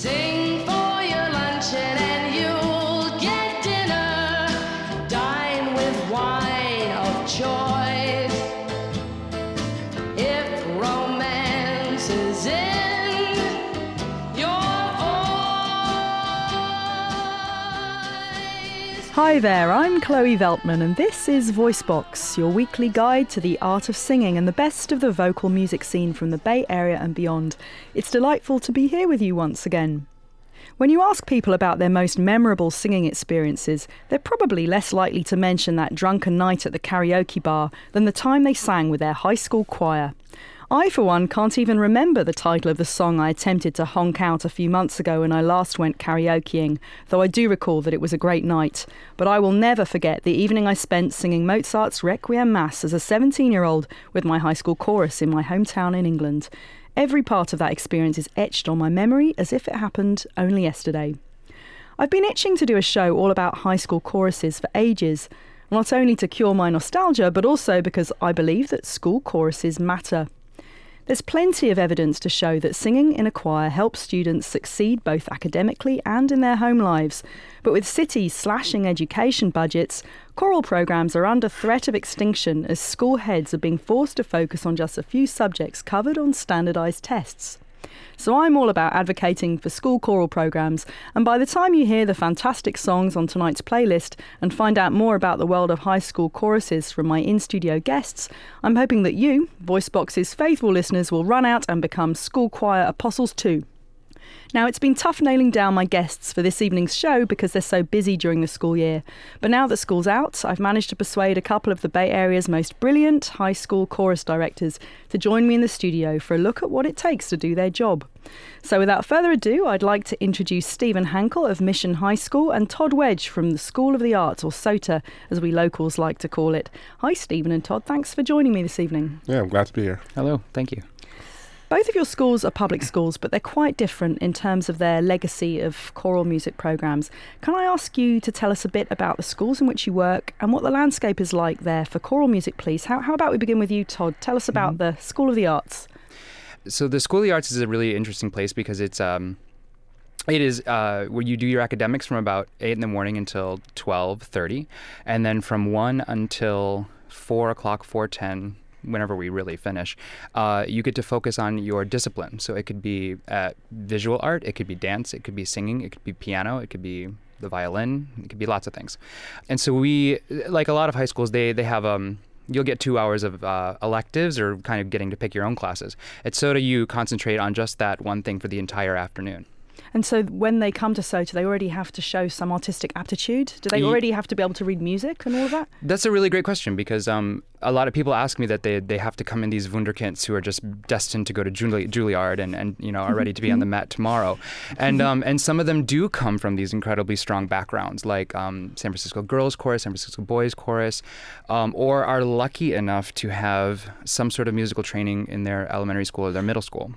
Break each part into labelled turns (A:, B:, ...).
A: Sing
B: Hi there, I'm Chloe Veltman, and this is Voicebox, your weekly guide to the art of singing and the best of the vocal music scene from the Bay Area and beyond. It's delightful to be here with you once again. When you ask people about their most memorable singing experiences, they're probably less likely to mention that drunken night at the karaoke bar than the time they sang with their high school choir. I, for one, can't even remember the title of the song I attempted to honk out a few months ago when I last went karaokeing, though I do recall that it was a great night. But I will never forget the evening I spent singing Mozart's Requiem Mass as a 17 year old with my high school chorus in my hometown in England. Every part of that experience is etched on my memory as if it happened only yesterday. I've been itching to do a show all about high school choruses for ages, not only to cure my nostalgia, but also because I believe that school choruses matter. There's plenty of evidence to show that singing in a choir helps students succeed both academically and in their home lives. But with cities slashing education budgets, choral programs are under threat of extinction as school heads are being forced to focus on just a few subjects covered on standardised tests. So I'm all about advocating for school choral programs, and by the time you hear the fantastic songs on tonight's playlist and find out more about the world of high school choruses from my in studio guests, I'm hoping that you, Voicebox's faithful listeners, will run out and become school choir apostles too. Now, it's been tough nailing down my guests for this evening's show because they're so busy during the school year. But now that school's out, I've managed to persuade a couple of the Bay Area's most brilliant high school chorus directors to join me in the studio for a look at what it takes to do their job. So, without further ado, I'd like to introduce Stephen Hankel of Mission High School and Todd Wedge from the School of the Arts, or SOTA, as we locals like to call it. Hi, Stephen and Todd. Thanks for joining me this evening.
C: Yeah, I'm glad to be here.
D: Hello, thank you.
B: Both of your schools are public schools, but they're quite different in terms of their legacy of choral music programs. Can I ask you to tell us a bit about the schools in which you work and what the landscape is like there for choral music, please? How, how about we begin with you, Todd? Tell us about the School of the Arts.
D: So the School of the Arts is a really interesting place because it's um, it is uh, where you do your academics from about eight in the morning until twelve thirty, and then from one until four o'clock, four ten. Whenever we really finish, uh, you get to focus on your discipline. So it could be uh, visual art, it could be dance, it could be singing, it could be piano, it could be the violin, it could be lots of things. And so we, like a lot of high schools, they they have um, you'll get two hours of uh, electives or kind of getting to pick your own classes. At SOTA, you concentrate on just that one thing for the entire afternoon.
B: And so when they come to SOTA, they already have to show some artistic aptitude. Do they already have to be able to read music and all of that?
D: That's a really great question because um, a lot of people ask me that they, they have to come in these wunderkinds who are just destined to go to Juli- Juilliard and, and you know are ready to be on the Met tomorrow, and um, and some of them do come from these incredibly strong backgrounds like um, San Francisco Girls Chorus, San Francisco Boys Chorus, um, or are lucky enough to have some sort of musical training in their elementary school or their middle school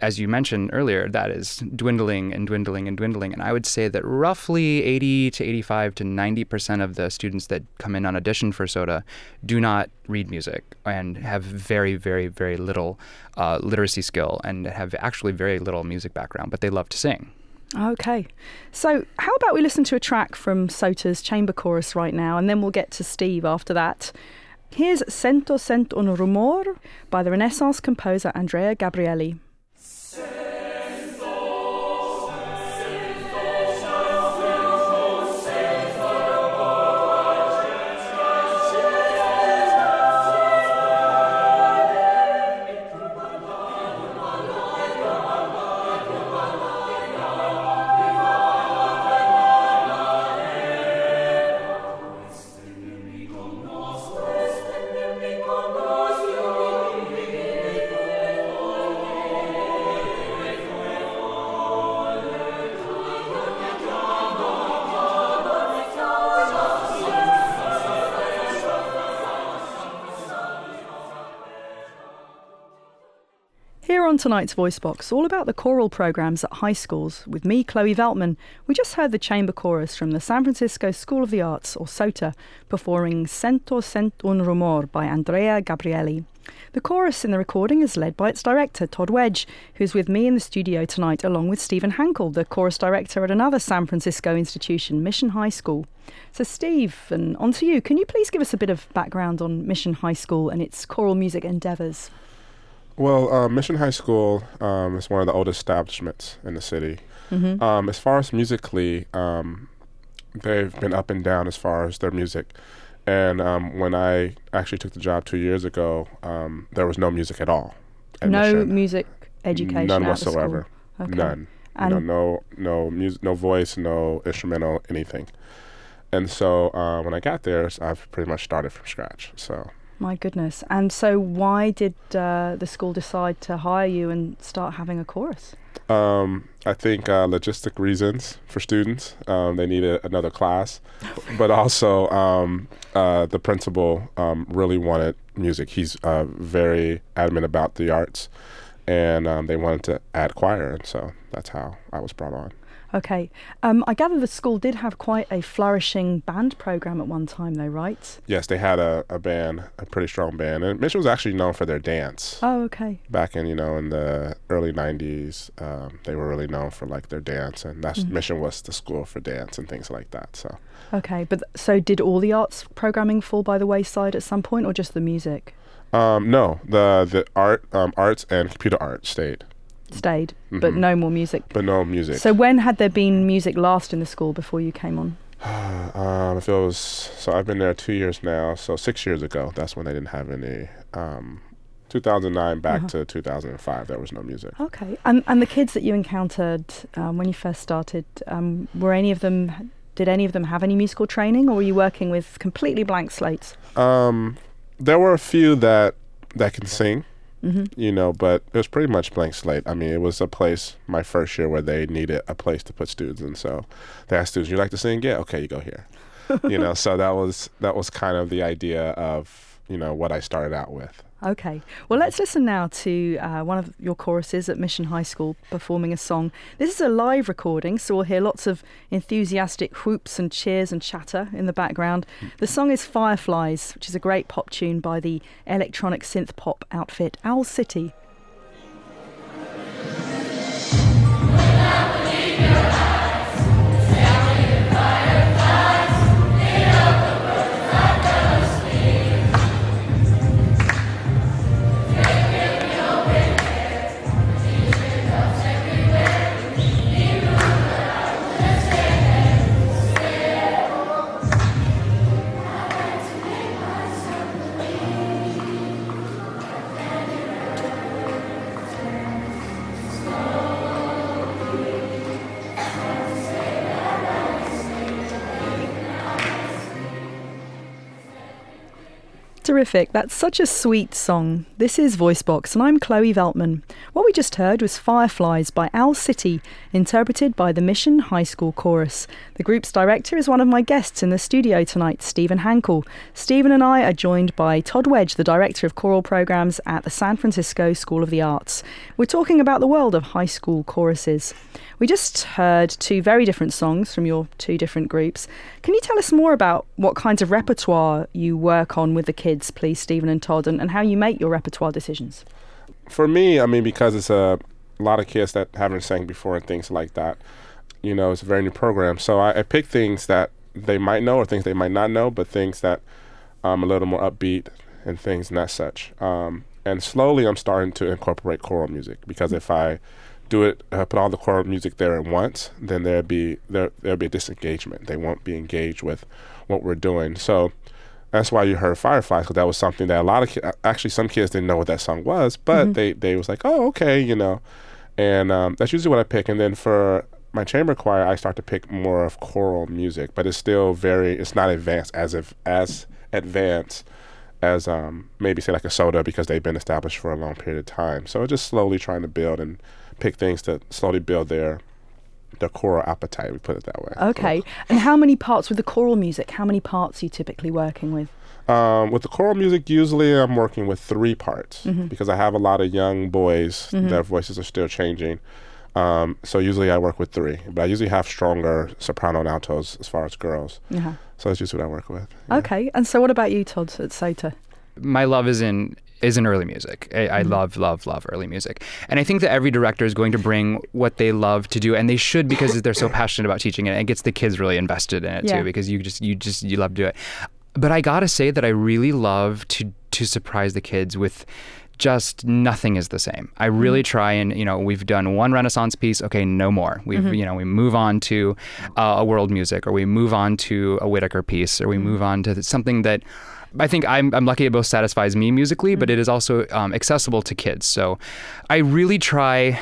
D: as you mentioned earlier, that is dwindling and dwindling and dwindling. And I would say that roughly 80 to 85 to 90 percent of the students that come in on audition for SOTA do not read music and have very, very, very little uh, literacy skill and have actually very little music background, but they love to sing.
B: Okay. So, how about we listen to a track from SOTA's chamber chorus right now, and then we'll get to Steve after that. Here's Cento Sento un rumor by the Renaissance composer Andrea Gabrieli. Here tonight's Voice Box, all about the choral programs at high schools. With me, Chloe Veltman, we just heard the chamber chorus from the San Francisco School of the Arts, or SOTA, performing Sento Sento un rumor by Andrea Gabrieli. The chorus in the recording is led by its director, Todd Wedge, who's with me in the studio tonight, along with Stephen Hankel, the chorus director at another San Francisco institution, Mission High School. So, Steve, and on to you. Can you please give us a bit of background on Mission High School and its choral music endeavours?
C: Well, uh, Mission High School um, is one of the oldest establishments in the city.
B: Mm-hmm.
C: Um, as far as musically, um, they've been up and down as far as their music. And um, when I actually took the job two years ago, um, there was no music at all. at
B: No
C: Mission.
B: music education.
C: None whatsoever.
B: Okay.
C: None.
B: And
C: no, no music, no voice, no instrumental, anything. And so uh, when I got there, I've pretty much started from scratch. So
B: my goodness. And so, why did uh, the school decide to hire you and start having a chorus?
C: um, I think uh, logistic reasons for students, um, they needed another class, but also um, uh, the principal um, really wanted music. He's uh, very adamant about the arts, and um, they wanted to add choir, and so that's how I was brought on.
B: Okay. Um, I gather the school did have quite a flourishing band program at one time, though, right?
C: Yes, they had a, a band, a pretty strong band, and Mission was actually known for their dance.
B: Oh, okay.
C: Back in you know in the early '90s, um, they were really known for like their dance, and that's Mission was the school for dance and things like that. So
B: Okay. But th- so, did all the arts programming fall by the wayside at some point, or just the music
C: um, no, the the art, um, arts and computer art stayed,
B: stayed, but
C: Mhm.
B: no more music?
C: but no music.
B: So, when had there been music last in the school before you came on?
C: um, if it was so, I've been there two years now. So six years ago, that's when they didn't have any. Um, 2009 back
B: Uh-huh.
C: to 2005, there was no music.
B: Okay. And and the kids that you encountered um, when you first started, um, were any of them? Did any of them have any musical training, or were you working with completely blank slates?
C: Um, there were a few that that can sing,
B: hmm
C: you know, but it was pretty much blank slate. I mean, it was a place my first year where they needed a place to put students, and so they asked students, "You like to sing? Yeah, okay, you go here." you know, so that was that was kind of the idea of you know what I started out with.
B: Okay. Well, let's listen now to uh, one of your choruses at Mission High School performing a song. This is a live recording, so we'll hear lots of enthusiastic whoops and cheers and chatter in the background. The song is Fireflies, which is a great pop tune by the electronic synth pop outfit Owl City. Terrific. That's such a sweet song. This is Voicebox, and I'm Chloe Veltman. What we just heard was Fireflies by Owl City, interpreted by the Mission High School Chorus. The group's director is one of my guests in the studio tonight, Stephen Hankel. Stephen and I are joined by Todd Wedge, the director of choral programs at the San Francisco School of the Arts. We're talking about the world of high school choruses. We just heard two very different songs from your two different groups. Can you tell us more about what kinds of repertoire you work on with the kids, please, Stephen and Todd, and, and how you make your repertoire decisions?
C: For me, I mean, because it's a, lot of kids that haven't sang before and things like that, you know, it's a very new program. So I, I pick things that they might know or things they might not know, but things that um, a little more upbeat and things and that such. Um, and slowly, I'm starting to incorporate choral music because if I do it, uh, put all the choral music there at once, then there'd be there there'd be a disengagement. They won't be engaged with what we're doing. So that's why you heard Fireflies because that was something that a lot of ki- actually some kids didn't know what that song was, but
B: Mhm.
C: they they was like, oh okay, you know, and um, that's usually what I pick. And then for my chamber choir, I start to pick more of choral music, but it's still very it's not advanced as if as advanced as um, maybe say like a SOTA because they've been established for a long period of time. So just slowly trying to build and pick things to slowly build their their choral appetite. We put it that way.
B: Okay. And how many parts with the choral music? How many parts are you typically working with?
C: Um, with the choral music, usually I'm working with three parts
B: Mhm.
C: because I have a lot of young boys.
B: Mhm.
C: Their voices are still changing. Um, so usually I work with three, but I usually have stronger soprano and altos as far as girls.
B: Uh-huh.
C: So that's just what I work with. yeah.
B: Okay. And so what about you, Todd, at SOTA?
D: my love is in is in early music. I, I mm-hmm. love, love, love early music, and I think that every director is going to bring what they love to do, and they should because they're so passionate about teaching it. It gets the kids really invested in it
B: Yeah.
D: too, because you just, you just, you love to do it. But I gotta say that I really love to to surprise the kids with just nothing is the same. I really mm-hmm. try and you know we've done one Renaissance piece. Okay, no more. We've mm-hmm. you know we move on to uh, a world music, or we move on to a Whitacre piece, or we move on to something that. I think I'm, I'm lucky it both satisfies me musically, but it is also um, accessible to kids. So I really try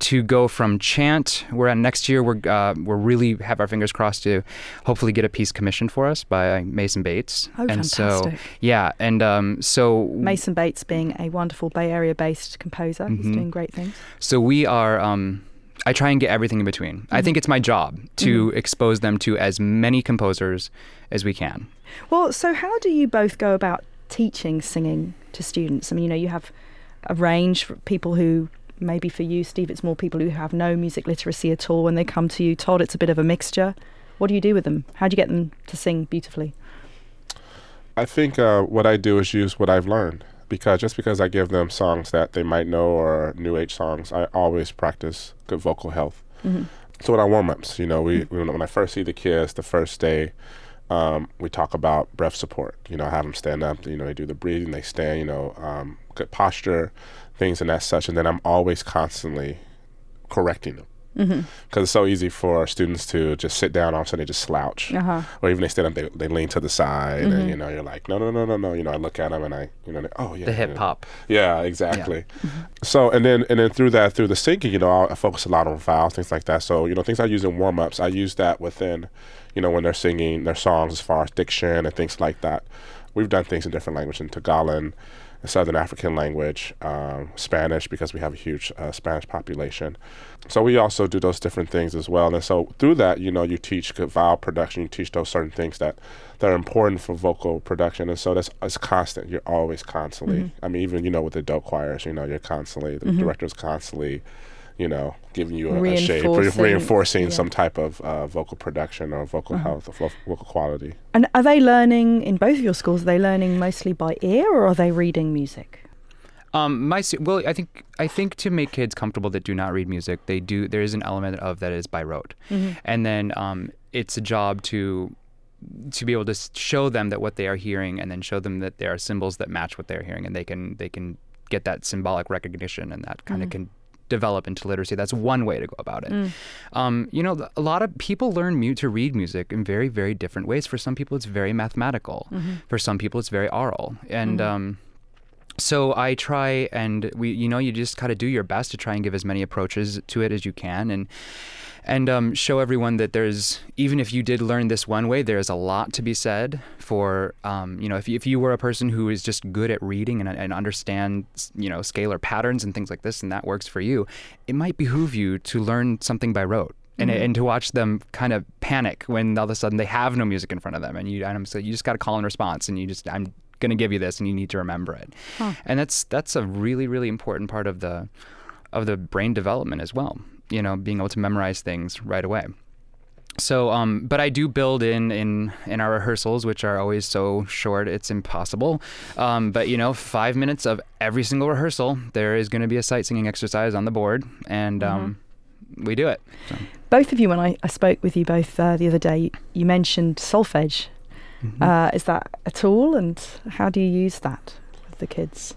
D: to go from chant. We're at next year. We're uh, we're really have our fingers crossed to hopefully get a piece commissioned for us by Mason Bates.
B: Oh,
D: and so yeah, and um, so
B: Mason Bates being a wonderful Bay Area based composer. He's
D: Mhm.
B: doing great things.
D: So we are. Um, I try and get everything in between. I think it's my job to expose them to as many composers as we can.
B: Well, so how do you both go about teaching singing to students? I mean, you know, you have a range for people who maybe for you, Steve, it's more people who have no music literacy at all when they come to you. Todd, it's a bit of a mixture. What do you do with them? How do you get them to sing beautifully?
C: I think uh, what I do is use what I've learned because just because I give them songs that they might know or new age songs, I always practice good vocal health. So with our warm ups, you know, we when when I first see the kids the first day, um, we talk about breath support. You know, I have them stand up. You know, they do the breathing, they stand. You know, um, good posture, things and that such. And then I'm always constantly correcting them Mm-hmm. because it's so easy for students to just sit down all of a sudden they just slouch.
B: Uh-huh.
C: or even they stand up they, they lean to the side and mm-hmm. you know you're like no no no no no. You know i look at them and i you know they- oh yeah
D: The hip
C: yeah.
D: hop.
C: yeah exactly. Mm-hmm. So and then and then through that through the singing you know I'll, I focus a lot on vowels things like that. So you know things i use in warm-ups i use that within you know when they're singing their songs as far as diction and things like that. We've done things in different languages in tagalog a Southern African language, um, Spanish, because we have a huge uh, Spanish population. So we also do those different things as well. And so through that, you know, you teach good vowel production, you teach those certain things that, that are important for vocal production. And so that's it's constant. You're always constantly, I mean, even, you know, with the adult choirs, you know, you're constantly, the director's constantly, you know, giving you a, a shape, re-
B: Reinforcing,
C: reinforcing
B: yeah.
C: some type of uh, vocal production or vocal health or vo- vocal quality.
B: And are they learning in both of your schools? Are they learning mostly by ear or are they reading music?
D: Um, my well, I think I think to make kids comfortable that do not read music, they do. There is an element of that is by rote, and then um, it's a job to to be able to show them that what they are hearing, and then show them that there are symbols that match what they're hearing, and they can they can get that symbolic recognition, and that kind of can develop into literacy. That's one way to go about it. Um, you know, a lot of people learn mu- to read music in very, very different ways. For some people, it's very mathematical. For some people, it's very oral. And um, so I try, and we, you know, you just kind of do your best to try and give as many approaches to it as you can, and and um, show everyone that there's even if you did learn this one way, there's a lot to be said for um, you know if you, if you were a person who is just good at reading and, and understand you know scalar patterns and things like this, and that works for you, it might behoove you to learn something by rote. And, and to watch them kind of panic when all of a sudden they have no music in front of them, and you and I'm so you just got to call and response, and you just I'm going to give you this, and you need to remember it, and that's that's a really really important part of the of the brain development as well. You know, being able to memorize things right away. So, um, but I do build in in in our rehearsals, which are always so short, it's impossible. Um, but you know, five minutes of every single rehearsal, there is going to be a sight singing exercise on the board, and um, we do it. So.
B: Both of you, when I, I spoke with you both uh, the other day, you mentioned solfege. Uh, is that a tool and how do you use that with the kids?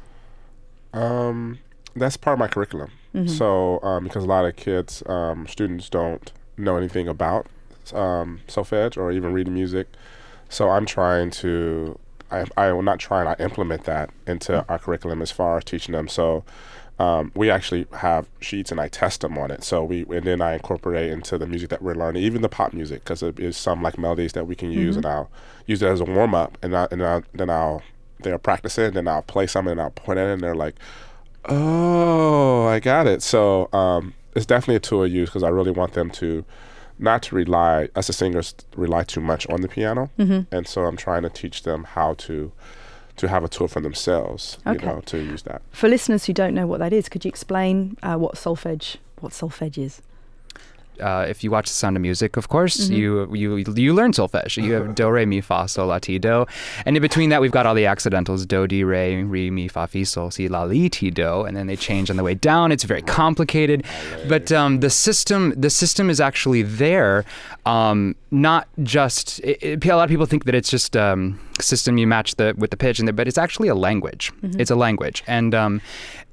C: Um, that's part of my curriculum. So, um, because a lot of kids, um, students don't know anything about um, solfege or even reading music, so I'm trying to, I, I will not try and I implement that into our curriculum as far as teaching them. So, um, we actually have sheets and I test them on it. So we and then I incorporate into the music that we're learning, even the pop music, because it is some like melodies that we can use, and I'll use it as a warm up, and I, and I, then I'll they'll practice it, and then I'll play something, and I'll point it, and they're like, oh, I got it. So um, it's definitely a tool I use because I really want them to not to rely us as singers rely too much on the piano, and so I'm trying to teach them how to to have a tool for themselves,
B: Okay.
C: you know, to use that.
B: For listeners who don't know what that is, could you explain uh, what solfege what solfege is?
D: Uh, if you watch The Sound of Music, of course, you you you learn solfege. You have do, re, mi, fa, sol, la, ti, do, and in between that, we've got all the accidentals: do, di, re, re, mi, fa, fi, sol, si, la, li, ti, do, and then they change on the way down. It's very complicated, but um, the system the system is actually there. Um, not just it, it- a lot of people think that it's just um, system you match the with the pitch, and the, but it's actually a language. It's a language, and um,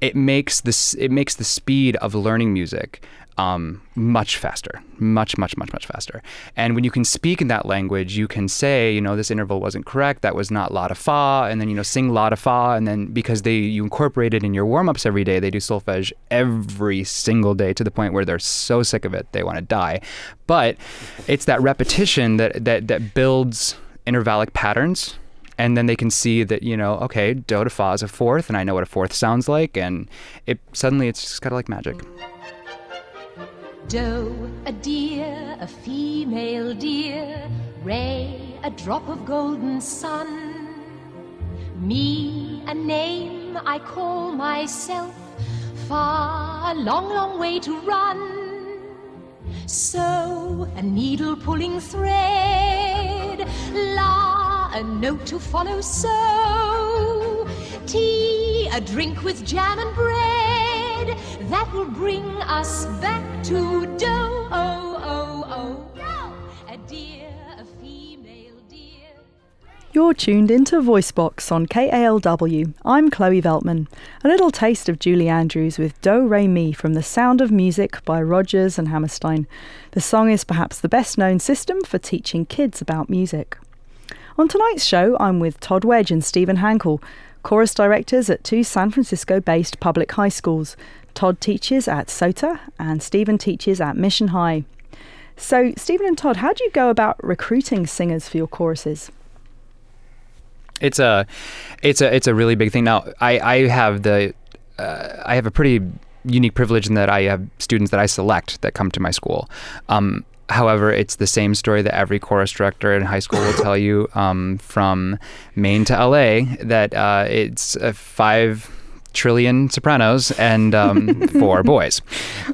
D: it makes this it makes the speed of learning music um, much faster, much, much, much, much faster. And when you can speak in that language, you can say, you know, this interval wasn't correct. That was not la da fa, and then you know, sing la da fa, and then because they you incorporate it in your warm ups every day, they do solfege every single day to the point where they're so sick of it they want to die. But it's that repetition that that that builds intervallic patterns and then they can see that you know okay do to fa is a fourth and i know what a fourth sounds like and it suddenly it's just kind of like magic
A: Do, a deer, a female deer. Ray, a drop of golden sun. Me, a name I call myself. Far, a long, long way to run. Sew, a needle pulling thread. La, a note to follow. So, tea, a drink with jam and bread. That will bring us back to do.
B: You're tuned into Voicebox on KALW. I'm Chloe Veltman. A little taste of Julie Andrews with Do Re Mi from The Sound of Music by Rodgers and Hammerstein. The song is perhaps the best known system for teaching kids about music. On tonight's show, I'm with Todd Wedge and Stephen Hankel, chorus directors at two San Francisco based public high schools. Todd teaches at SOTA and Stephen teaches at Mission High. So, Stephen and Todd, how do you go about recruiting singers for your choruses?
D: It's a it's a it's a really big thing. Now i i have the uh, i have a pretty unique privilege in that i have students that i select that come to my school. Um, however it's the same story that every chorus director in high school will tell you um, from maine to la that uh, it's a five trillion sopranos and um, four boys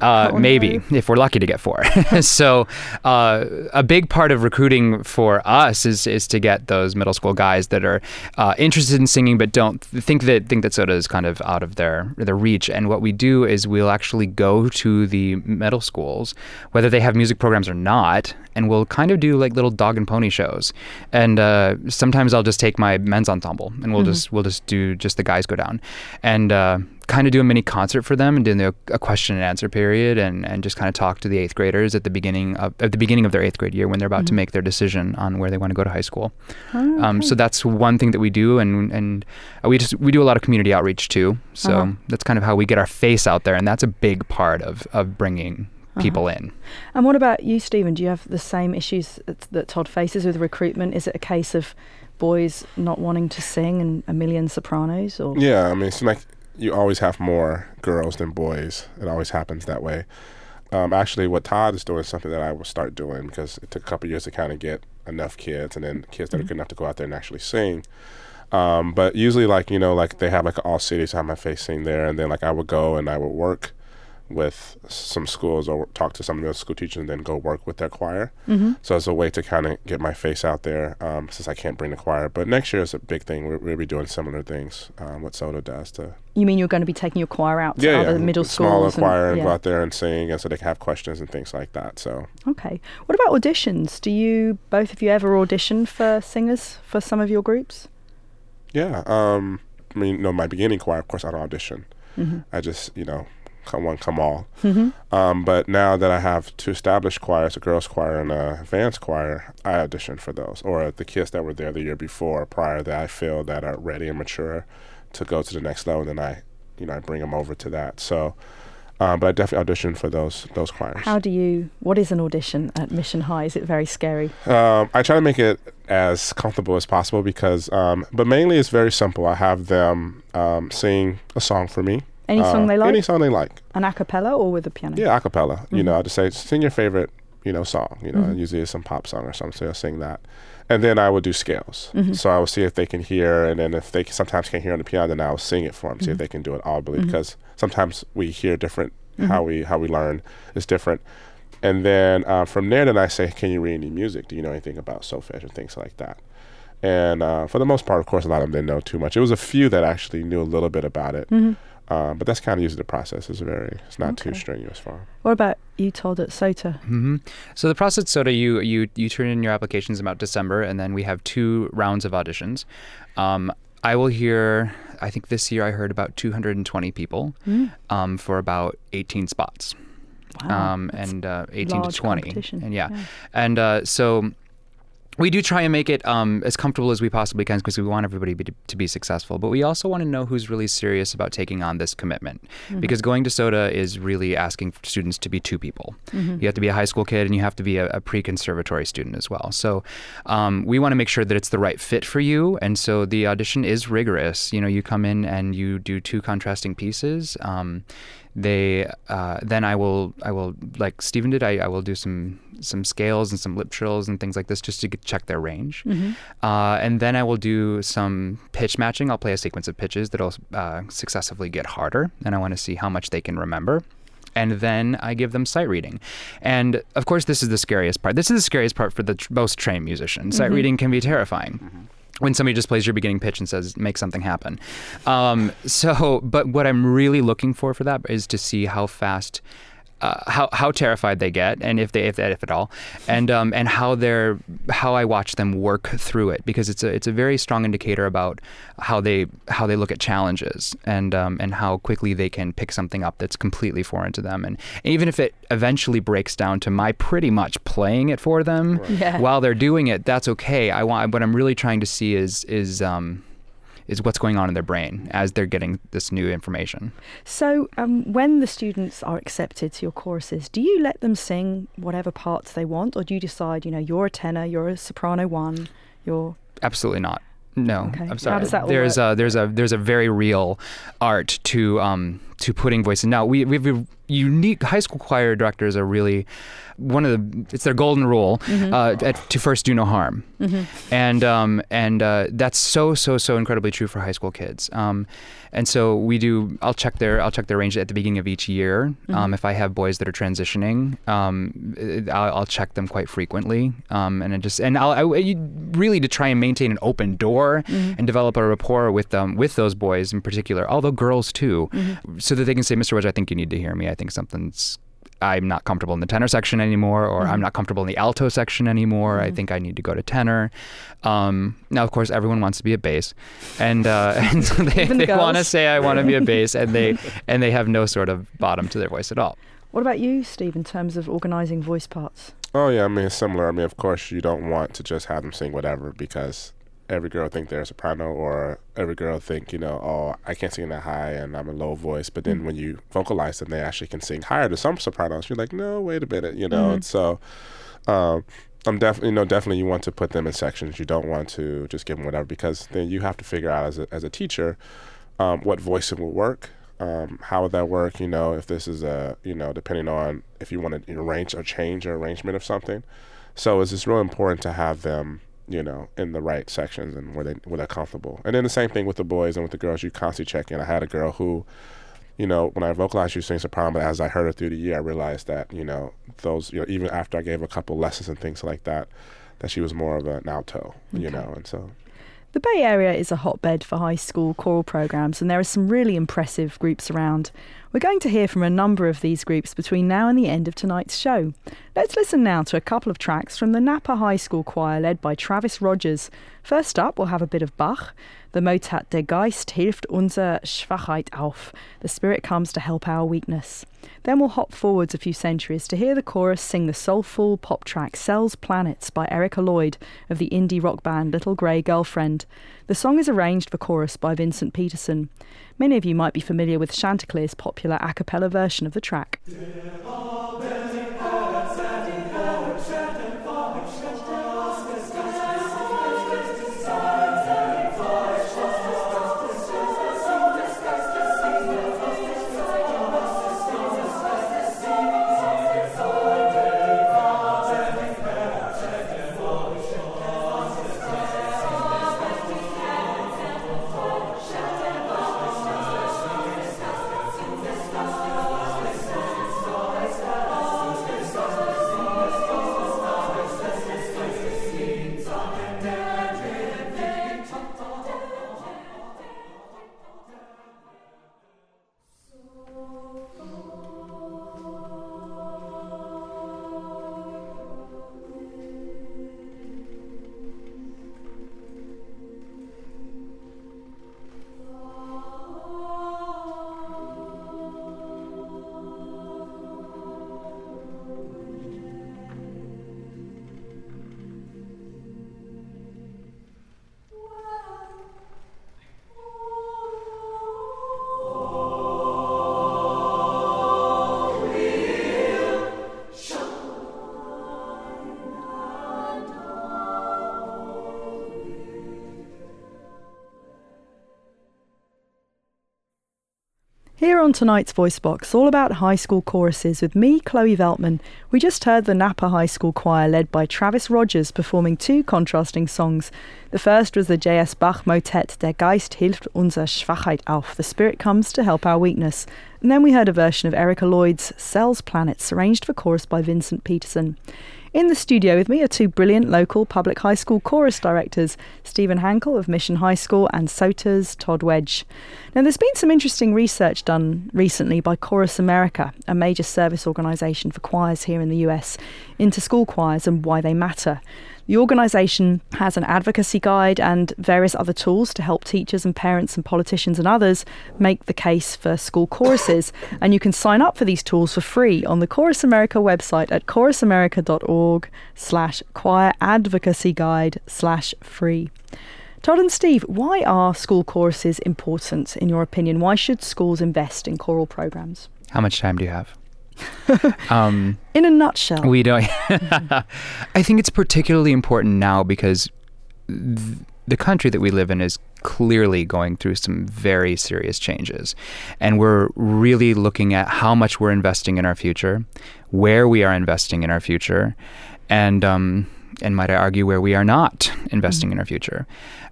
D: uh,
B: Oh,
D: maybe
B: no.
D: if we're lucky to get four. so uh, a big part of recruiting for us is is to get those middle school guys that are uh, interested in singing but don't think that think that SOTA is kind of out of their their reach. And what we do is we'll actually go to the middle schools, whether they have music programs or not, and we'll kind of do like little dog and pony shows. And uh, sometimes I'll just take my men's ensemble and we'll just we'll just do just the guys go down, and uh, kind of do a mini concert for them and do the, a question and answer period and, and just kind of talk to the eighth graders at the beginning of at the beginning of their eighth grade year when they're about to make their decision on where they want to go to high school. Um, so that's one thing that we do, and and we just we do a lot of community outreach too. So
B: Uh-huh.
D: that's kind of how we get our face out there, and that's a big part of of bringing people in.
B: And what about you, Stephen? Do you have the same issues that, that Todd faces with recruitment? Is it a case of boys not wanting to sing and a million sopranos? Or
C: Yeah, I mean, it's like you always have more girls than boys. It always happens that way. Um, actually, what Todd is doing is something that I will start doing because it took a couple years to kind of get enough kids and then kids that are good enough to go out there and actually sing. Um, but usually, like, you know, like they have like all cities, I have my face sing there. And then, like, I would go and I would work with some schools or talk to some of those school teachers and then go work with their choir.
B: Mm-hmm.
C: So it's a way to kind of get my face out there um, since I can't bring the choir. But next year is a big thing. We're, we'll be doing similar things. Um, what SOTA does to
B: you mean you're going to be taking your choir out to
C: yeah,
B: other
C: yeah,
B: middle
C: smaller
B: schools?
C: choir and
B: yeah.
C: go out there and sing, and so they can have questions and things like that. So
B: Okay. What about auditions? Do you both of you ever audition for singers for some of your groups?
C: yeah, um, I mean, no, my beginning choir, of course, I don't audition.
B: Mm-hmm.
C: I just you know one, come all. Um, but now that I have two established choirs, a girls' choir and a advanced choir, I audition for those, or the kids that were there the year before, prior that I feel that are ready and mature to go to the next level. Then I, you know, I bring them over to that. So, um, but I definitely audition for those those choirs.
B: How do you? What is an audition at Mission High? Is it very scary?
C: Um, I try to make it as comfortable as possible because, um, but mainly it's very simple. I have them um, sing a song for me.
B: Any song
C: Uh,
B: they like?
C: Any song they like.
B: An a cappella or with a piano?
C: Yeah, a cappella. You
B: Mm-hmm.
C: know, I just say, sing your favorite, you know, song. You know, usually it's some pop song or something. So I'll sing that. And then I would do scales.
B: Mm-hmm.
C: So I would see if they can hear, and then if they sometimes can't hear on the piano, then I'll sing it for them, see
B: Mm-hmm.
C: if they can do it audibly. Because sometimes we hear different, how we how we learn is different. And then uh, from there, then I say, can you read any music? Do you know anything about solfege and things like that? And uh, for the most part, of course, a lot of them didn't know too much. It was a few that actually knew a little bit about it.
B: Mm-hmm.
C: Uh, but that's kind of usually the process. It's very, it's not too
B: Okay.
C: strenuous for 'em.
B: What about you, Todd, at SOTA?
D: hmm So the process SOTA, you you you turn in your applications about December, and then we have two rounds of auditions. Um, I will hear. I think this year I heard about 220 people
B: Mm.
D: um, for about 18 spots,
B: Wow,
D: um, and uh, 18 to 20, and yeah,
B: yeah.
D: and uh, so we do try and make it um, as comfortable as we possibly can because we want everybody be, to be successful. But we also want to know who's really serious about taking on this commitment.
B: Mm-hmm.
D: Because going to SOTA is really asking students to be two people.
B: Mm-hmm.
D: You have to be a high school kid and you have to be a, a pre conservatory student as well. So um, we want to make sure that it's the right fit for you. And so the audition is rigorous. You know, you come in and you do two contrasting pieces. Um, they uh, then I will I will like Stephen did I, I will do some some scales and some lip trills and things like this just to get, check their range,
B: Mm-hmm.
D: uh, and then I will do some pitch matching. I'll play a sequence of pitches that'll uh, successively get harder, and I want to see how much they can remember. And then I give them sight reading, and of course this is the scariest part. This is the scariest part for the tr- most trained musician. Sight reading can be terrifying when somebody just plays your beginning pitch and says make something happen. Um, so but what i'm really looking for for that is to see how fast uh, how how terrified they get, and if they if, that if at all, and um, and how they're how I watch them work through it because it's a it's a very strong indicator about how they how they look at challenges and um, and how quickly they can pick something up that's completely foreign to them, and even if it eventually breaks down to my pretty much playing it for them
B: Yeah.
D: while they're doing it, that's okay. I want what I'm really trying to see is is um, is what's going on in their brain as they're getting this new information.
B: So, um, when the students are accepted to your choruses, do you let them sing whatever parts they want, or do you decide, you know, you're a tenor, you're a soprano one, you're
D: Absolutely not. No,
B: Okay.
D: I'm
B: How
D: sorry.
B: does that
D: there's
B: work?
D: a there's a there's a very real art to um to putting voices. Now we we have unique high school choir directors are really one of the it's their golden rule
B: Mm-hmm.
D: uh, at, to first do no harm, and um and uh, that's so so so incredibly true for high school kids. Um, and so we do. I'll check their I'll check their range at the beginning of each year.
B: Mm-hmm.
D: Um, if I have boys that are transitioning, um, I'll, I'll check them quite frequently. Um, and it just and I'll I, really to try and maintain an open door
B: Mm-hmm.
D: and develop a rapport with them with those boys in particular, although girls too,
B: Mm-hmm.
D: so that they can say, Mr. Wedge, I think you need to hear me. I think something's I'm not comfortable in the tenor section anymore, or
B: Mm-hmm.
D: I'm not comfortable in the alto section anymore. I think I need to go to tenor. Um, now, of course, everyone wants to be a bass, and uh, and so they,
B: the
D: they want to say I want to be a bass, and they and they have no sort of bottom to their voice at all.
B: What about you, Steve, in terms of organising voice parts?
C: Oh yeah, I mean it's similar. I mean, of course, you don't want to just have them sing whatever because every girl think they're a soprano, or every girl think you know, oh, I can't sing that high and I'm a low voice. But then when you vocalize them, they actually can sing higher to some sopranos. You're like, no, wait a minute, you know. And so, um, I'm definitely, you know, definitely you want to put them in sections. You don't want to just give them whatever because then you have to figure out as a as a teacher um, what voice will work. Um, how would that work? You know, if this is a, you know, depending on if you want to arrange or change an arrangement of something. So it's just real important to have them, you know, in the right sections and where they where they're comfortable. And then the same thing with the boys and with the girls. You constantly check in. I had a girl who, you know, when I vocalized, she was singing soprano, but as I heard her through the year, I realized that, you know, those, you know, even after I gave a couple lessons and things like that, that she was more of an alto, you know, and so
B: The Bay Area is a hotbed for high school choral programs, and there are some really impressive groups around. We're going to hear from a number of these groups between now and the end of tonight's show. Let's listen now to a couple of tracks from the Napa High School Choir led by Travis Rogers. First up, we'll have a bit of Bach. The Motet Der Geist hilft unser Schwachheit auf. The Spirit comes to help our weakness. Then we'll hop forwards a few centuries to hear the chorus sing the soulful pop track Cells Planets by Erika Lloyd of the indie rock band Little Grey Girlfriend. The song is arranged for chorus by Vincent Peterson. Many of you might be familiar with Chanticleer's popular a cappella version of the track. Here on tonight's Voice Box, all about high school choruses with me, Chloe Veltman. We just heard the Napa High School Choir led by Travis Rogers performing two contrasting songs. The first was the J.S. Bach motet Der Geist hilft unser Schwachheit auf, The Spirit Comes to Help Our Weakness. And then we heard a version of Erika Lloyd's Cells Planets, arranged for chorus by Vincent Peterson. In the studio with me are two brilliant local public high school chorus directors, Stephen Hankel of Mission High School and SOTA's Todd Wedge. Now, there's been some interesting research done recently by Chorus America, a major service organisation for choirs here in the US, into school choirs and why they matter. The organisation has an advocacy guide and various other tools to help teachers and parents and politicians and others make the case for school choruses. And you can sign up for these tools for free on the Chorus America website at chorusamerica.org slash choir advocacy guide slash free. Todd and Steve, why are school choruses important in your opinion? Why should schools invest in choral programs?
D: How much time do you have? um,
B: In a nutshell.
D: we don't. I think it's particularly important now because th- the country that we live in is clearly going through some very serious changes. And we're really looking at how much we're investing in our future, where we are investing in our future, and, um, and might I argue, where we are not investing in our future.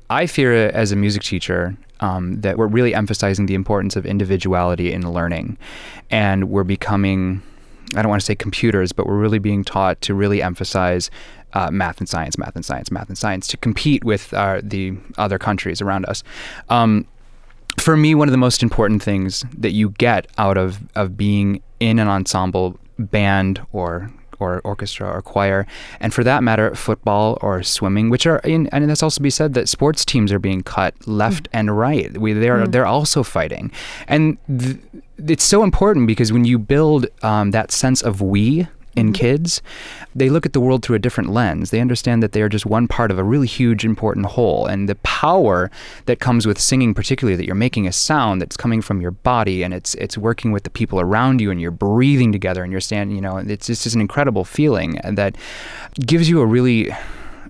D: I fear as a music teacher um, that we're really emphasizing the importance of individuality in learning. And we're becoming, I don't want to say computers, but we're really being taught to really emphasize uh, math and science, math and science, math and science to compete with uh, the other countries around us. Um, for me, one of the most important things that you get out of, of being in an ensemble band or or orchestra or choir, and for that matter, football or swimming, which are in, and that's also be said that sports teams are being cut left mm. and right. We, they're mm. they're also fighting, and th- it's so important because when you build um, that sense of we in mm-hmm. kids, they look at the world through a different lens. They understand that they are just one part of a really huge, important whole. And the power that comes with singing, particularly that you're making a sound that's coming from your body and it's it's working with the people around you and you're breathing together and you're standing, you know, it's just an incredible feeling that gives you a really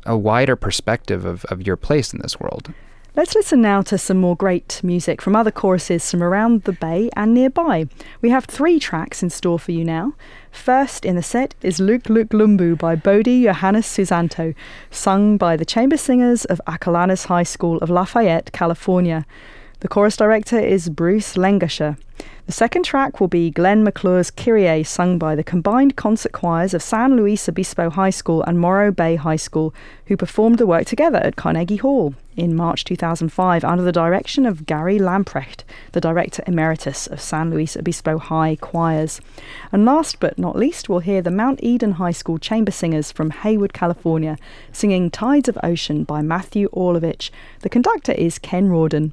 D: a wider perspective of, of your place in this world.
B: Let's listen now to some more great music from other choruses from around the Bay and nearby. We have three tracks in store for you now. First in the set is Luk Luk Lumbu by Bodhi Johannes Susanto, sung by the chamber singers of Acalanes High School of Lafayette, California. The chorus director is Bruce Lengacher. The second track will be Glenn McClure's Kyrie, sung by the combined concert choirs of San Luis Obispo High School and Morro Bay High School, who performed the work together at Carnegie Hall in March 2005 under the direction of Gary Lamprecht, the director emeritus of San Luis Obispo High Choirs. And last but not least, we'll hear the Mount Eden High School chamber singers from Hayward, California, singing Tides of Ocean by Matthew Orlovich. The conductor is Ken Rawdon.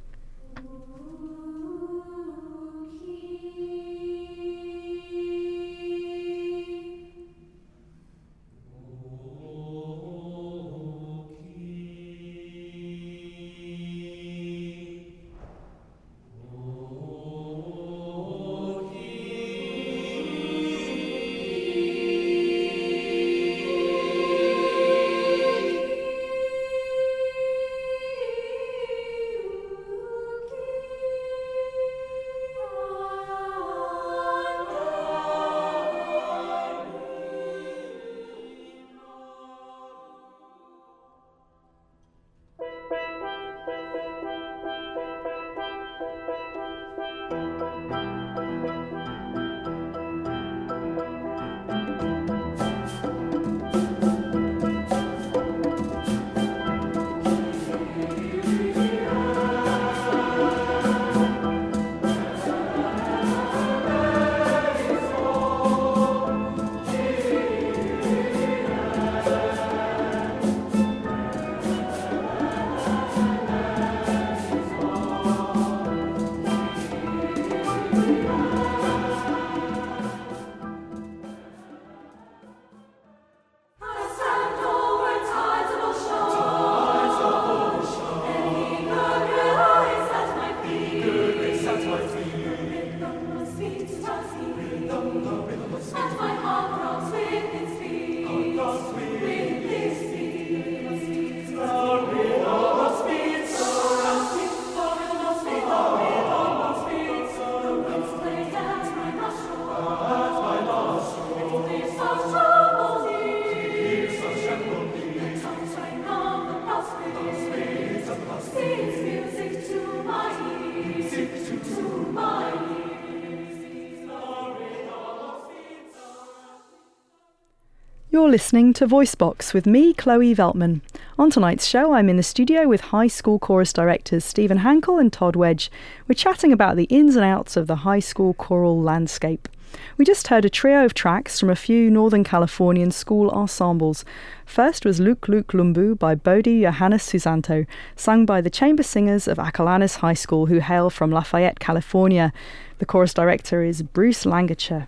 B: Listening to Voicebox with me, Chloe Veltman. On tonight's show, I'm in the studio with high school chorus directors Stephen Hankel and Todd Wedge. We're chatting about the ins and outs of the high school choral landscape. We just heard a trio of tracks from a few Northern Californian school ensembles. First was Luk Luk Lumbu by Bodhi Johannes Susanto, sung by the chamber singers of Acalanes High School who hail from Lafayette, California. The chorus director is Bruce Lengacher.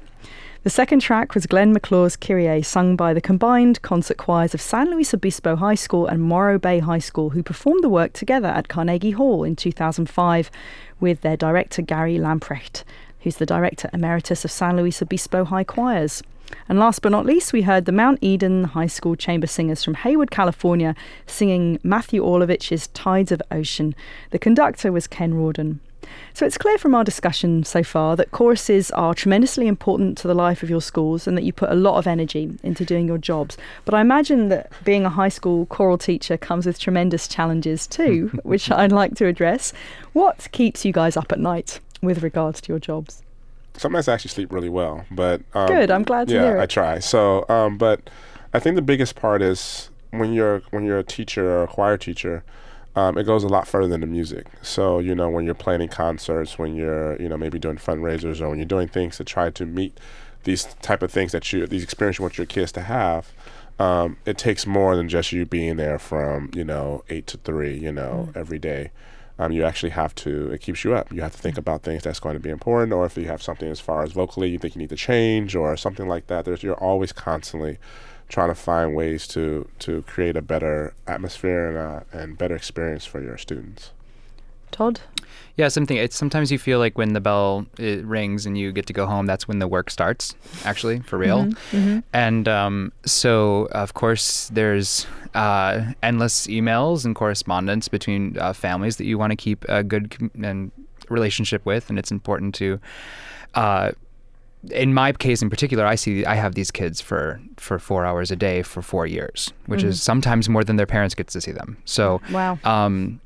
B: The second track was Glenn McClure's Kyrie, sung by the combined concert choirs of San Luis Obispo High School and Morro Bay High School, who performed the work together at Carnegie Hall in 2005 with their director Gary Lamprecht, who's the director emeritus of San Luis Obispo High Choirs. And last but not least, we heard the Mount Eden High School Chamber Singers from Hayward, California, singing Matthew Orlovich's Tides of Ocean. The conductor was Ken Rawdon. So it's clear from our discussion so far that choruses are tremendously important to the life of your schools and that you put a lot of energy into doing your jobs. But I imagine that being a high school choral teacher comes with tremendous challenges too, which I'd like to address. What keeps you guys up at night with regards to your jobs?
C: Sometimes I actually sleep really well, but um,
B: good. I'm glad to
C: yeah,
B: hear it.
C: I try. So, um, but I think the biggest part is when you're when you're a teacher or a choir teacher um, it goes a lot further than the music. So you know when you're planning concerts, when you're you know maybe doing fundraisers, or when you're doing things to try to meet these type of things that you these experiences you want your kids to have. Um, it takes more than just you being there from you know eight to three, you know, mm. every day. Um, you actually have to. It keeps you up. You have to think about things that's going to be important, or if you have something as far as vocally you think you need to change, or something like that. There's you're always constantly trying to find ways to to create a better atmosphere and a, and better experience for your students.
B: Todd.
D: Yeah, something. It's sometimes you feel like when the bell rings and you get to go home, that's when the work starts. Actually, for real. Mm-hmm, mm-hmm. And um, so, of course, there's uh, endless emails and correspondence between uh, families that you want to keep a good com- and relationship with, and it's important to uh, in my case in particular, I see I have these kids for for four hours a day for four years, which mm-hmm. is sometimes more than their parents gets to see them. So
B: wow.
D: Um,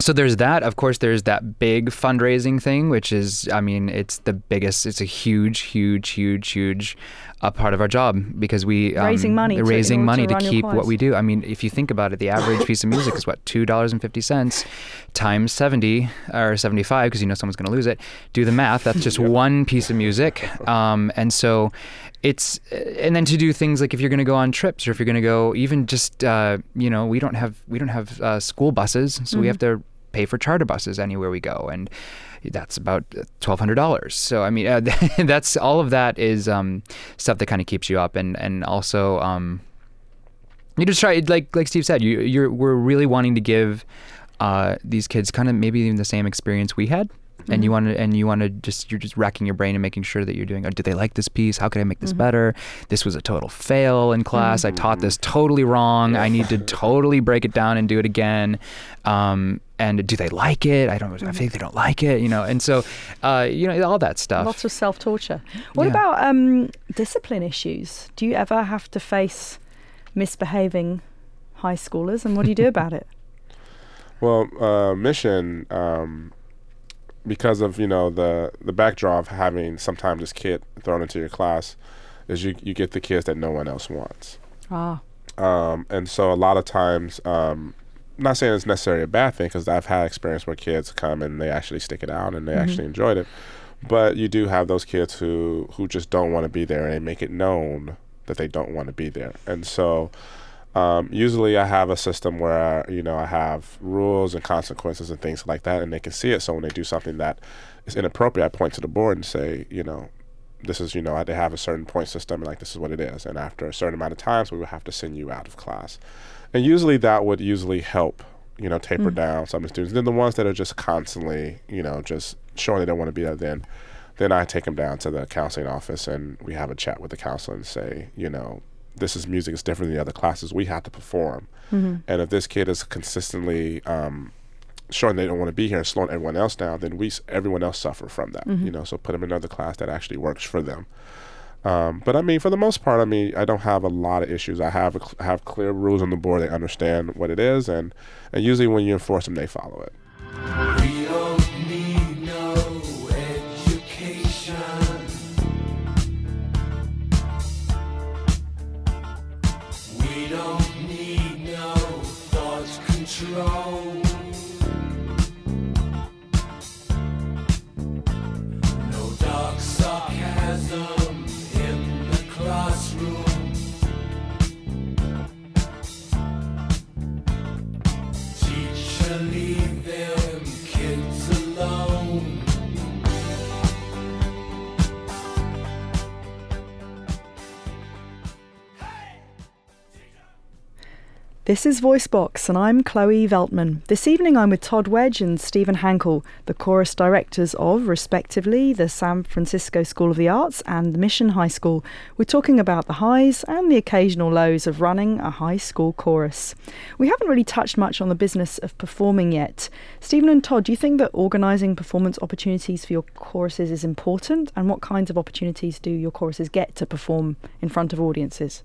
D: so there's that. Of course, there's that big fundraising thing, which is, I mean, it's the biggest. It's a huge, huge, huge, huge uh, part of our job because we
B: um, raising money,
D: raising
B: to,
D: money
B: to,
D: to keep what we do. I mean, if you think about it, the average piece of music is what two dollars and fifty cents times seventy or seventy five because you know someone's going to lose it. Do the math. That's just yep. one piece of music, um, and so it's and then to do things like if you're going to go on trips or if you're going to go even just uh, you know we don't have we don't have uh, school buses so mm-hmm. we have to pay for charter buses anywhere we go and that's about twelve hundred dollars. So I mean, uh, that's all of that is um, stuff that kind of keeps you up, and and also um, you just try like like Steve said, you you're we're really wanting to give uh, these kids kind of maybe even the same experience we had mm-hmm. and you mm-hmm. want to and you want to just you're just racking your brain and making sure that you're doing oh, do they like this piece how can i make this mm-hmm. better this was a total fail in class mm-hmm. i taught this totally wrong i need to totally break it down and do it again um, and do they like it i don't i think they don't like it you know and so uh, you know all that stuff
B: lots of self-torture what yeah. about um, discipline issues do you ever have to face misbehaving high schoolers and what do you do about it
C: well, uh, mission um, because of you know the the backdrop of having sometimes this kid thrown into your class is you you get the kids that no one else wants.
B: Ah.
C: Um, and so a lot of times, um, not saying it's necessarily a bad thing because I've had experience where kids come and they actually stick it out and they mm-hmm. actually enjoyed it, but you do have those kids who who just don't want to be there and they make it known that they don't want to be there, and so. Um, usually, I have a system where you know I have rules and consequences and things like that, and they can see it. So when they do something that is inappropriate, I point to the board and say, you know, this is you know they have a certain point system, and like this is what it is. And after a certain amount of times, we will have to send you out of class. And usually, that would usually help you know taper mm. down some of the students. Then the ones that are just constantly you know just showing they don't want to be there, then then I take them down to the counseling office and we have a chat with the counselor and say, you know, this is music is different than the other classes. We have to perform, mm-hmm. and if this kid is consistently um, showing they don't want to be here and slowing everyone else down, then we everyone else suffer from that. Mm-hmm. You know, so put them in another class that actually works for them. Um, but I mean, for the most part, I mean, I don't have a lot of issues. I have a, have clear rules on the board. They understand what it is, and and usually when you enforce them, they follow it.
B: This is Voicebox, and I'm Chloe Veltman. This evening I'm with Todd Wedge and Stephen Hankel, the chorus directors of, respectively, the San Francisco School of the Arts and the Mission High School. We're talking about the highs and the occasional lows of running a high school chorus. We haven't really touched much on the business of performing yet. Stephen and Todd, do you think that organising performance opportunities for your choruses is important? And what kinds of opportunities do your choruses get to perform in front of audiences?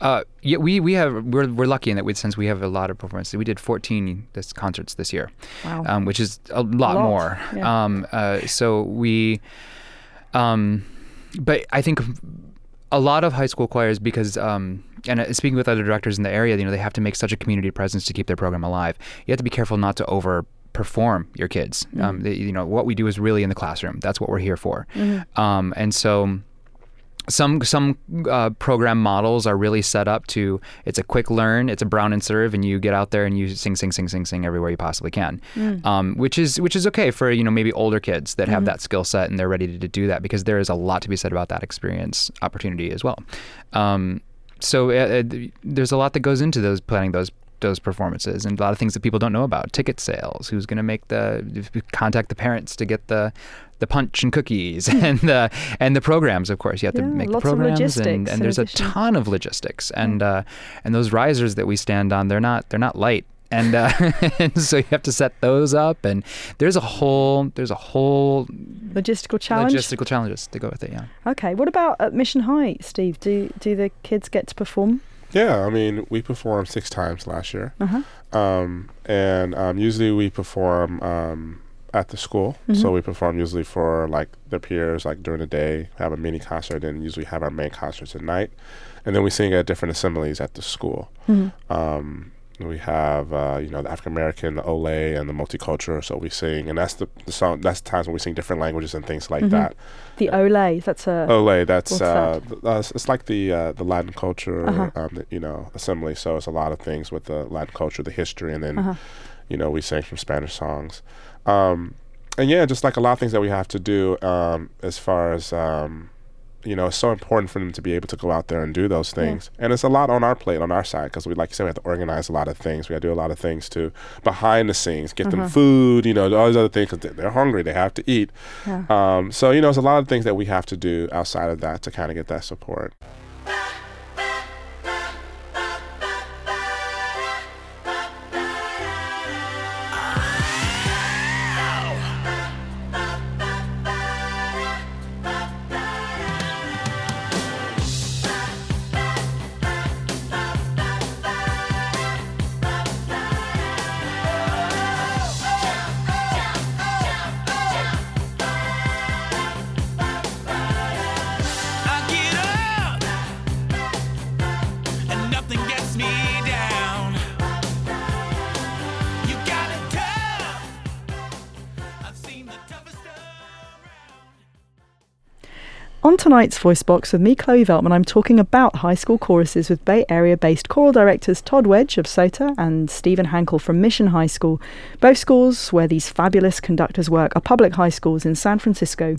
D: Uh, yeah, we, we have we're, we're lucky in that we, since we have a lot of performances. We did 14 this concerts this year,
B: Wow.
D: um, which is a lot,
B: lot,
D: more.
B: yeah.
D: Um, uh, so we, um, but I think a lot of high school choirs because um, and uh, speaking with other directors in the area, you know, they have to make such a community presence to keep their program alive. You have to be careful not to over perform your kids. Um, they, you know, what we do is really in the classroom. That's what we're here for. Um, and so some some uh, program models are really set up to it's a quick learn it's a brown and serve and you get out there and you sing sing sing sing sing everywhere you possibly can. Um, which is which is okay for you know maybe older kids that have that skill set and they're ready to, to do that because there is a lot to be said about that experience opportunity as well. Um, so uh, uh, there's a lot that goes into those planning those those performances and a lot of things that people don't know about ticket sales who's going to make the contact the parents to get the the punch and cookies and the and the programs of course you have
B: Yeah,
D: to make the programs and, and there's
B: addition.
D: a ton of logistics and uh, and those risers that we stand on they're not they're not light and, uh, and so you have to set those up and there's a whole there's a whole
B: Logistical challenge?
D: logistical challenges to go with it yeah
B: Okay. What about at Mission High, Steve? Do do the kids get to perform?
C: Yeah, I mean, we performed six times last year,
B: Uh-huh.
C: um, and um, usually we perform um, at the school. So we perform usually for like their peers, like during the day, have a mini concert, and usually have our main concerts at night, and then we sing at different assemblies at the school. Um, we have uh, you know the African American, the Ole, and the multicultural. So we sing, and that's the, the song. That's the times when we sing different languages and things like that.
B: The Olay, that's a
C: Ole, that's uh,
B: that?
C: uh, it's- like the uh, the Latin culture,
B: Uh-huh.
C: um, the, you know, assembly. So it's a lot of things with the Latin culture, the history, and then
B: Uh-huh.
C: you know we sing some Spanish songs, um, and yeah, just like a lot of things that we have to do um, as far as um, you know, it's so important for them to be able to go out there and do those things, and it's a lot on our plate on our side because we, like you said, we have to organize a lot of things. We got to do a lot of things to behind the scenes, get them food, you know, all these other things because they're hungry, they have to eat.
B: Yeah.
C: Um, so you know, it's a lot of things that we have to do outside of that to kind of get that support.
B: Tonight's Voicebox with me, Chloe Veltman, I'm talking about high school choruses with Bay Area based choral directors Todd Wedge of SOTA and Stephen Hankel from Mission High School. Both schools where these fabulous conductors work are public high schools in San Francisco.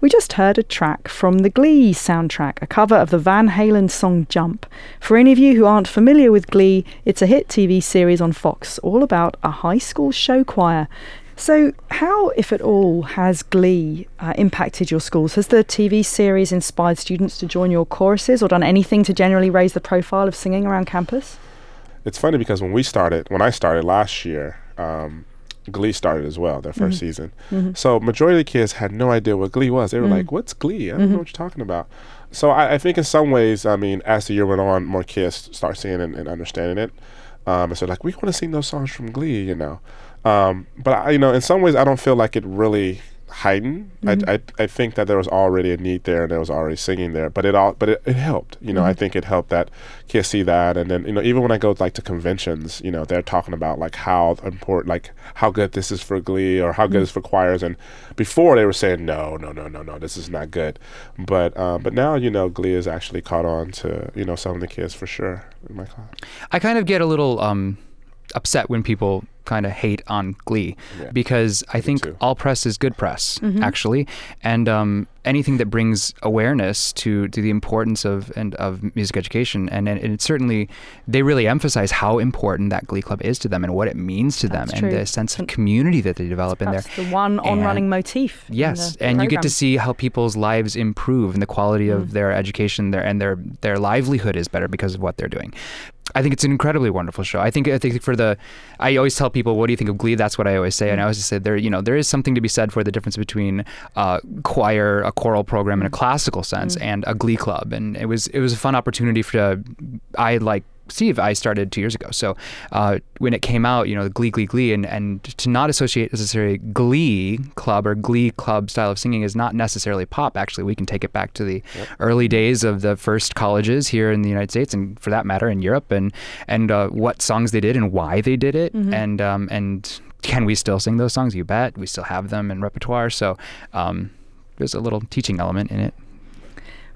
B: We just heard a track from the Glee soundtrack, a cover of the Van Halen song Jump. For any of you who aren't familiar with Glee, it's a hit TV series on Fox all about a high school show choir. So, how, if at all, has Glee uh, impacted your schools? Has the TV series inspired students to join your choruses or done anything to generally raise the profile of singing around campus?
C: It's funny because when we started, when I started last year, um, Glee started as well, their 1st season. So majority of the kids had no idea what Glee was. They were like, "What's Glee? I don't know what you're talking about." So I, I think in some ways, I mean, as the year went on, more kids start seeing and, and understanding it. Um, and so like, we want to sing those songs from Glee, you know. Um, but I, you know, in some ways, I don't feel like it really heightened. I, I I think that there was already a need there and there was already singing there, but it all but it, it helped. You know, I think it helped that kids see that, and then you know even when I go like to conventions, you know they're talking about like how important, like how good this is for Glee or how good it is for choirs, and before they were saying no, no, no, no, no, this is not good, but um, but now you know Glee has actually caught on to you know some of the kids for sure in my class.
D: I kind of get a little um, upset when people kind of hate on Glee
C: Yeah.
D: because I think
C: too.
D: all press is good press, actually, and um, anything that brings awareness to, to the importance of and of music education, and, and it certainly they really emphasize how important that Glee Club is to them and what it means to them,
B: That's
D: and the sense of community that they develop in there.
B: The one on-running motif.
D: Yes,
B: the
D: and you get to see how people's lives improve and the quality of their education their and their their livelihood is better because of what they're doing. I think it's an incredibly wonderful show. I think I think for the I always tell people, what do you think of Glee? That's what I always say, and mm-hmm. I always say there you know there is something to be said for the difference between uh, choir, a choral program in a mm-hmm. classical sense, mm-hmm. and a Glee club. And it was it was a fun opportunity for uh, I like Steve, I started two years ago. So uh, when it came out, you know, the Glee, Glee, Glee, and, and to not associate necessarily Glee club or Glee club style of singing is not necessarily pop. Actually, we can take it back to the early days of the first colleges here in the United States, and for that matter, in Europe, and and uh, what songs they did and why they did it, and um, and can we still sing those songs? You bet. We still have them in repertoire. So um, there's a little teaching element in it.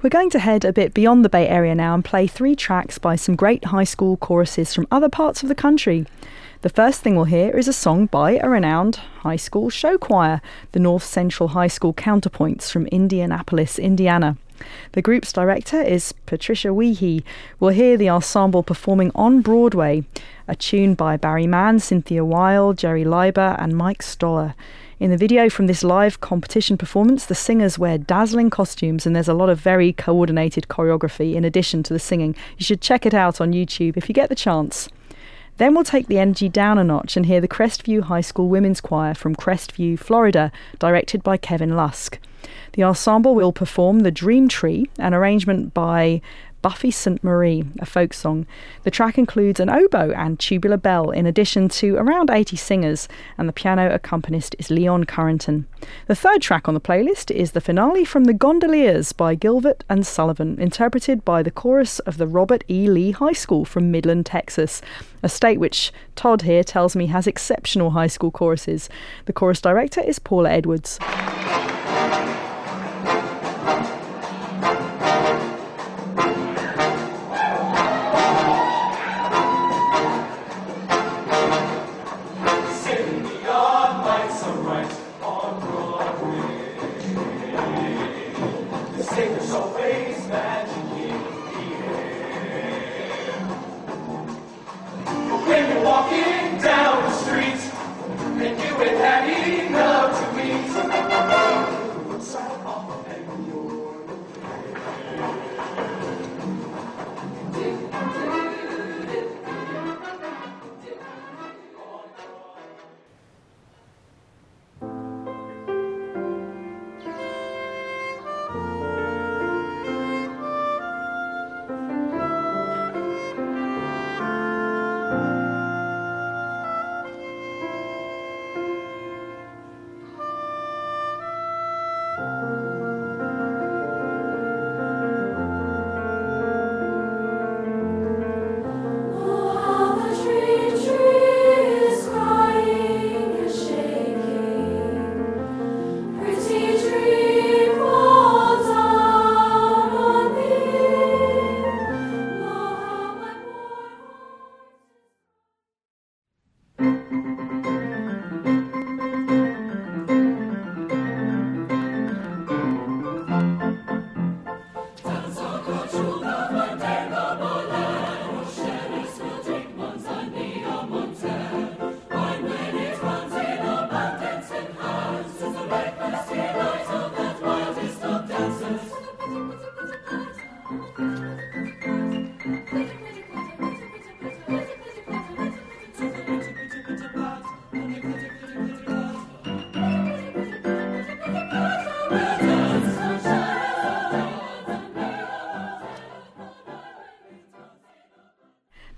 B: We're going to head a bit beyond the Bay Area now and play three tracks by some great high school choruses from other parts of the country. The first thing we'll hear is a song by a renowned high school show choir, the North Central High School Counterpoints from Indianapolis, Indiana. The group's director is Patricia Wiehe. We'll hear the ensemble performing on Broadway, a tune by Barry Mann, Cynthia Weil, Jerry Leiber, and Mike Stoller. In the video from this live competition performance, the singers wear dazzling costumes and there's a lot of very coordinated choreography in addition to the singing. You should check it out on YouTube if you get the chance. Then we'll take the energy down a notch and hear the Crestview High School Women's Choir from Crestview, Florida, directed by Kevin Lusk. The ensemble will perform The Dream Tree, an arrangement by Buffy Sainte-Marie, a folk song. The track includes an oboe and tubular bell, in addition to around 80 singers, and the piano accompanist is Leon Currington. The third track on the playlist is the finale from The Gondoliers by Gilbert and Sullivan, interpreted by the chorus of the Robert E. Lee High School from Midland, Texas, a state which Todd here tells me has exceptional high school choruses. The chorus director is Paula Edwards.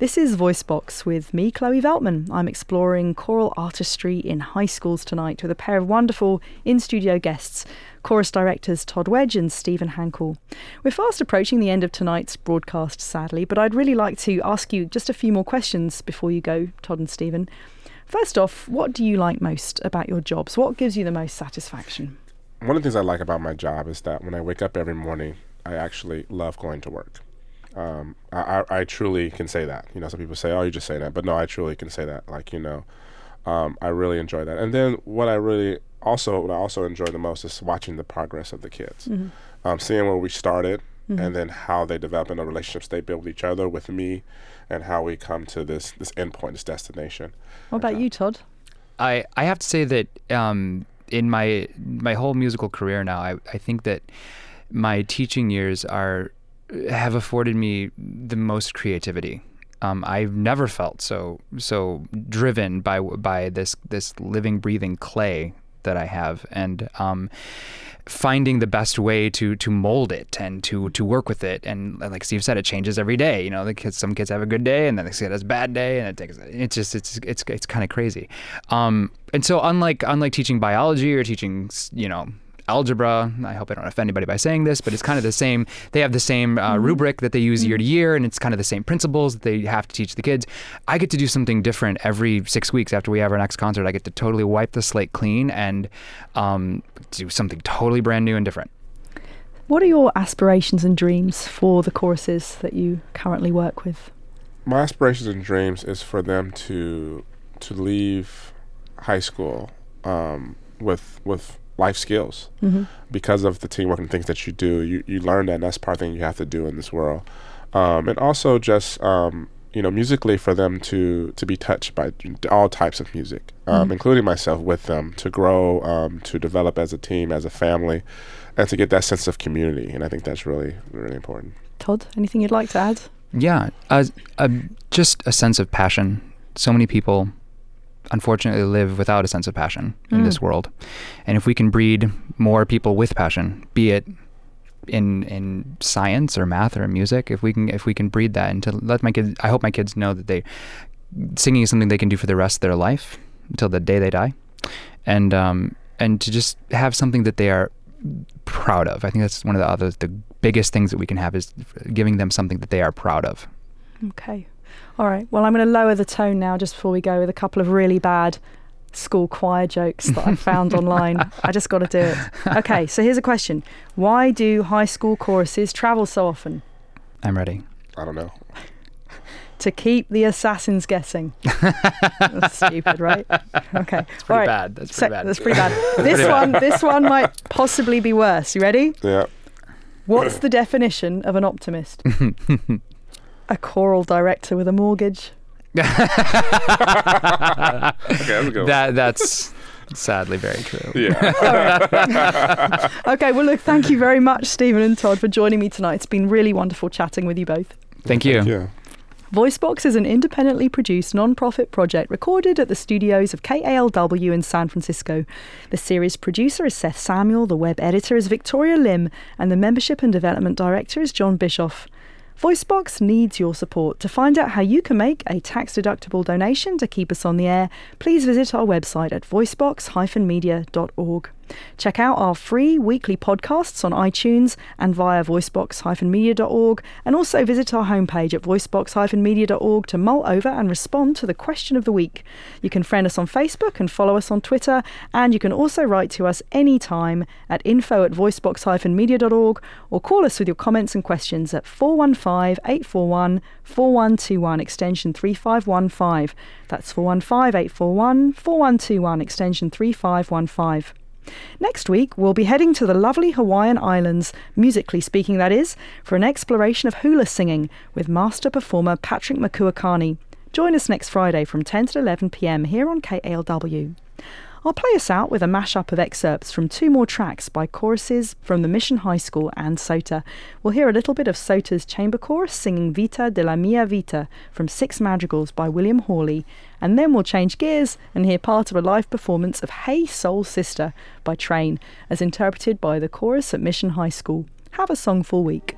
B: This is Voicebox with me, Chloe Veltman. I'm exploring choral artistry in high schools tonight with a pair of wonderful in studio guests, chorus directors Todd Wedge and Stephen Hankel. We're fast approaching the end of tonight's broadcast, sadly, but I'd really like to ask you just a few more questions before you go, Todd and Stephen. First off, what do you like most about your jobs? What gives you the most satisfaction?
C: One of the things I like about my job is that when I wake up every morning, I actually love going to work. Um, I, I, I truly can say that. You know, some people say, "Oh, you just say that," but no, I truly can say that. Like, you know, um, I really enjoy that. And then what I really also what I also enjoy the most is watching the progress of the kids, um, seeing where we started, and then how they develop in the relationships they build with each other, with me, and how we come to this this endpoint, this destination.
B: What about you, Todd?
D: I, I have to say that um, in my my whole musical career now, I, I think that my teaching years are have afforded me the most creativity. Um, I've never felt so so driven by by this this living breathing clay that I have, and um, finding the best way to to mold it and to to work with it. And like Steve said, it changes every day. You know, the kids, some kids have a good day, and then the kid has a bad day, and it takes. It's just it's it's it's kind of crazy. Um, and so unlike unlike teaching biology or teaching you know algebra. I hope I don't offend anybody by saying this, but it's kind of the same. They have the same uh, rubric that they use year to year, and it's kind of the same principles that they have to teach the kids. I get to do something different every six weeks after we have our next concert. I get to totally wipe the slate clean and um, do something totally brand new and different.
B: What are your aspirations and dreams for the choruses that you currently work with?
C: my aspirations and dreams is for them to to leave high school um, with with life skills because of the teamwork and things that you do. You you learn that and that's part of the thing you have to do in this world, um, and also just um, you know musically for them to to be touched by all types of music, um, including myself with them to grow, um, to develop as a team, as a family, and to get that sense of community. And I think that's really really important.
B: Todd, anything you'd like to add?
D: Yeah, uh, uh, just a sense of passion. So many people, unfortunately, live without a sense of passion in this world, and if we can breed more people with passion, be it in in science or math or music, if we can if we can breed that and to let my kids, I hope my kids know that they singing is something they can do for the rest of their life until the day they die, and um, and to just have something that they are proud of. I think that's one of the other the biggest things that we can have is giving them something that they are proud of.
B: Okay. All right. Well, I'm going to lower the tone now just before we go with a couple of really bad school choir jokes that I found online. I just got to do it. Okay. So here's a question Why do high school choruses travel so often?
D: I'm ready.
C: I don't know.
B: To keep the assassins guessing. That's stupid, right? Okay. It's
D: pretty bad. That's pretty bad.
B: That's pretty bad. This one, this one might possibly be worse. You ready?
C: Yeah.
B: What's the definition of an optimist? A choral director with a mortgage.
C: Okay, go.
D: That that's sadly very true.
C: yeah.
B: Okay, well, look, thank you very much, Stephen and Todd, for joining me tonight. It's been really wonderful chatting with you both.
D: Thank you.
C: yeah.
B: Voicebox is an independently produced non-profit project recorded at the studios of KALW in San Francisco. The series producer is Seth Samuel, the web editor is Victoria Lim, and the membership and development director is John Bischoff. Voicebox needs your support. To find out how you can make a tax-deductible donation to keep us on the air, please visit our website at voicebox-media.org. Check out our free weekly podcasts on iTunes and via voicebox-media.org, and also visit our homepage at voicebox-media.org to mull over and respond to the question of the week. You can friend us on Facebook and follow us on Twitter, and you can also write to us anytime at info at voicebox-media.org or call us with your comments and questions at 415-841-4121 extension 3515. That's 415-841-4121 extension 3515. Next week, we'll be heading to the lovely Hawaiian Islands, musically speaking, that is, for an exploration of hula singing with master performer Patrick Makuakane. Join us next Friday from 10 to 11 pm here on KALW. I'll play us out with a mashup of excerpts from two more tracks by choruses from the Mission High School and SOTA. We'll hear a little bit of SOTA's chamber chorus singing Vita de la Mia Vita from Six Madrigals by William Hawley, and then we'll change gears and hear part of a live performance of Hey Soul Sister by Train, as interpreted by the chorus at Mission High School. Have a songful week.